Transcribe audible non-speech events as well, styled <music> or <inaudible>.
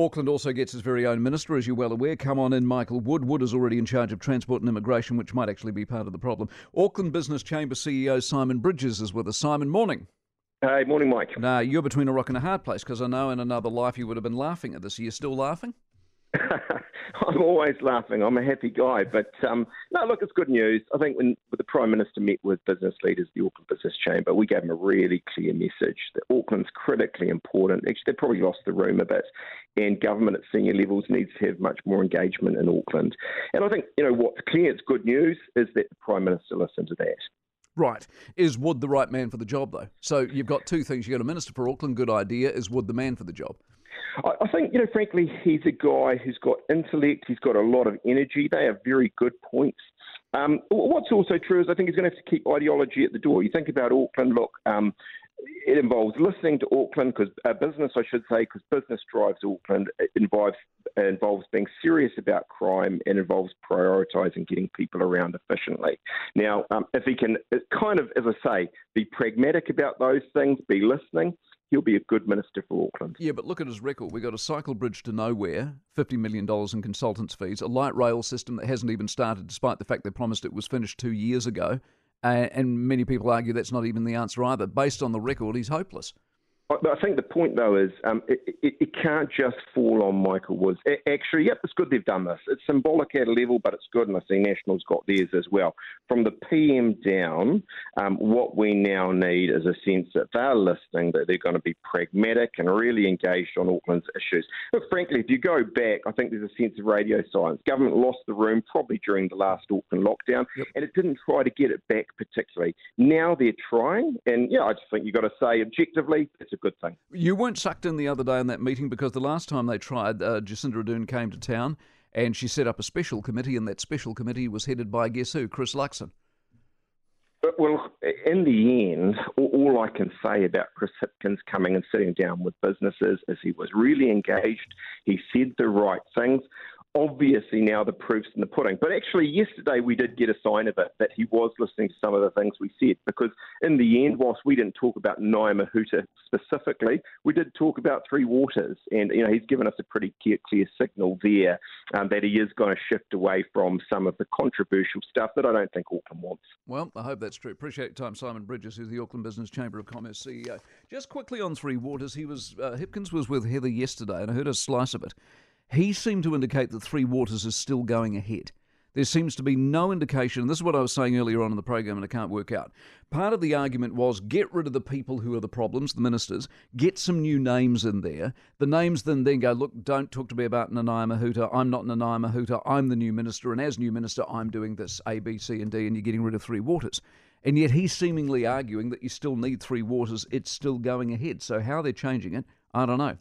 Auckland also gets its very own minister, as you're well aware. Come on in, Michael Wood. Wood is already in charge of transport and immigration, which might actually be part of the problem. Auckland Business Chamber CEO Simon Bridges is with us. Simon, morning. Hey, morning, Mike. Now, you're between a rock and a hard place because I know in another life you would have been laughing at this. Are you still laughing? <laughs> I'm always laughing. I'm a happy guy. But um, no, look, it's good news. I think when, the Prime Minister met with business leaders, the Auckland Business Chamber, we gave them a really clear message that Auckland's critically important. Actually, they probably lost the room a bit, and government at senior levels needs to have much more engagement in Auckland. And I think, you know, what's clear, it's good news, is that the Prime Minister listened to that. Right. Is Wood the right man for the job, though? So you've got two things. You've got a minister for Auckland, good idea. Is Wood the man for the job? I think, you know, frankly, he's a guy who's got intellect, he's got a lot of energy. They are very good points. Um, what's also true is I think he's going to have to keep ideology at the door. You think about Auckland, look, um, it involves listening to Auckland because uh, business, I should say, because business drives Auckland. It involves it involves being serious about crime and involves prioritising getting people around efficiently. Now, um, if he can, kind of, as I say, be pragmatic about those things, be listening he'll be a good minister for Auckland. Yeah, but look at his record. We've got a cycle bridge to nowhere, $50 million in consultants' fees, a light rail system that hasn't even started, despite the fact they promised it was finished two years ago. Uh, and many people argue that's not even the answer either. Based on the record, he's hopeless. I think the point, though, is um, it, it, it, can't just fall on Michael Woods. It, actually, yep, it's good they've done this. It's symbolic at a level, but it's good, and I see National's got theirs as well. From the PM down, um, what we now need is a sense that they're listening, that they're going to be pragmatic and really engaged on Auckland's issues. But frankly, if you go back, I think there's a sense of radio silence. Government lost the room probably during the last Auckland lockdown, yep. and it didn't try to get it back particularly. Now they're trying, and yeah, I just think you've got to say objectively, it's a good thing. You weren't sucked in the other day in that meeting because the last time they tried, uh, Jacinda Ardern came to town and she set up a special committee, and that special committee was headed by guess who? Chris Luxon. Well, in the end, all I can say about Chris Hipkins coming and sitting down with businesses is he was really engaged. He said the right things obviously now the proof's in the pudding. But actually, yesterday we did get a sign of it that he was listening to some of the things we said. Because in the end, whilst we didn't talk about Nanaia Mahuta specifically, we did talk about Three Waters, and you know he's given us a pretty clear, clear signal there um, that he is going to shift away from some of the controversial stuff that I don't think Auckland wants. Well, I hope that's true. Appreciate time, Simon Bridges, who's the Auckland Business Chamber of Commerce CEO. Just quickly on Three Waters, he was uh, Hipkins was with Heather yesterday, and I heard a slice of it. He seemed to indicate that Three Waters is still going ahead. There seems to be no indication, this is what I was saying earlier on in the program, and I can't work out. Part of the argument was get rid of the people who are the problems, the ministers, get some new names in there. The names then then go, look, don't talk to me about Nanaia Mahuta. I'm not Nanaia Mahuta. I'm the new minister, and as new minister, I'm doing this A, B, C, and D, and you're getting rid of Three Waters. And yet he's seemingly arguing that you still need Three Waters. It's still going ahead. So how they're changing it, I don't know.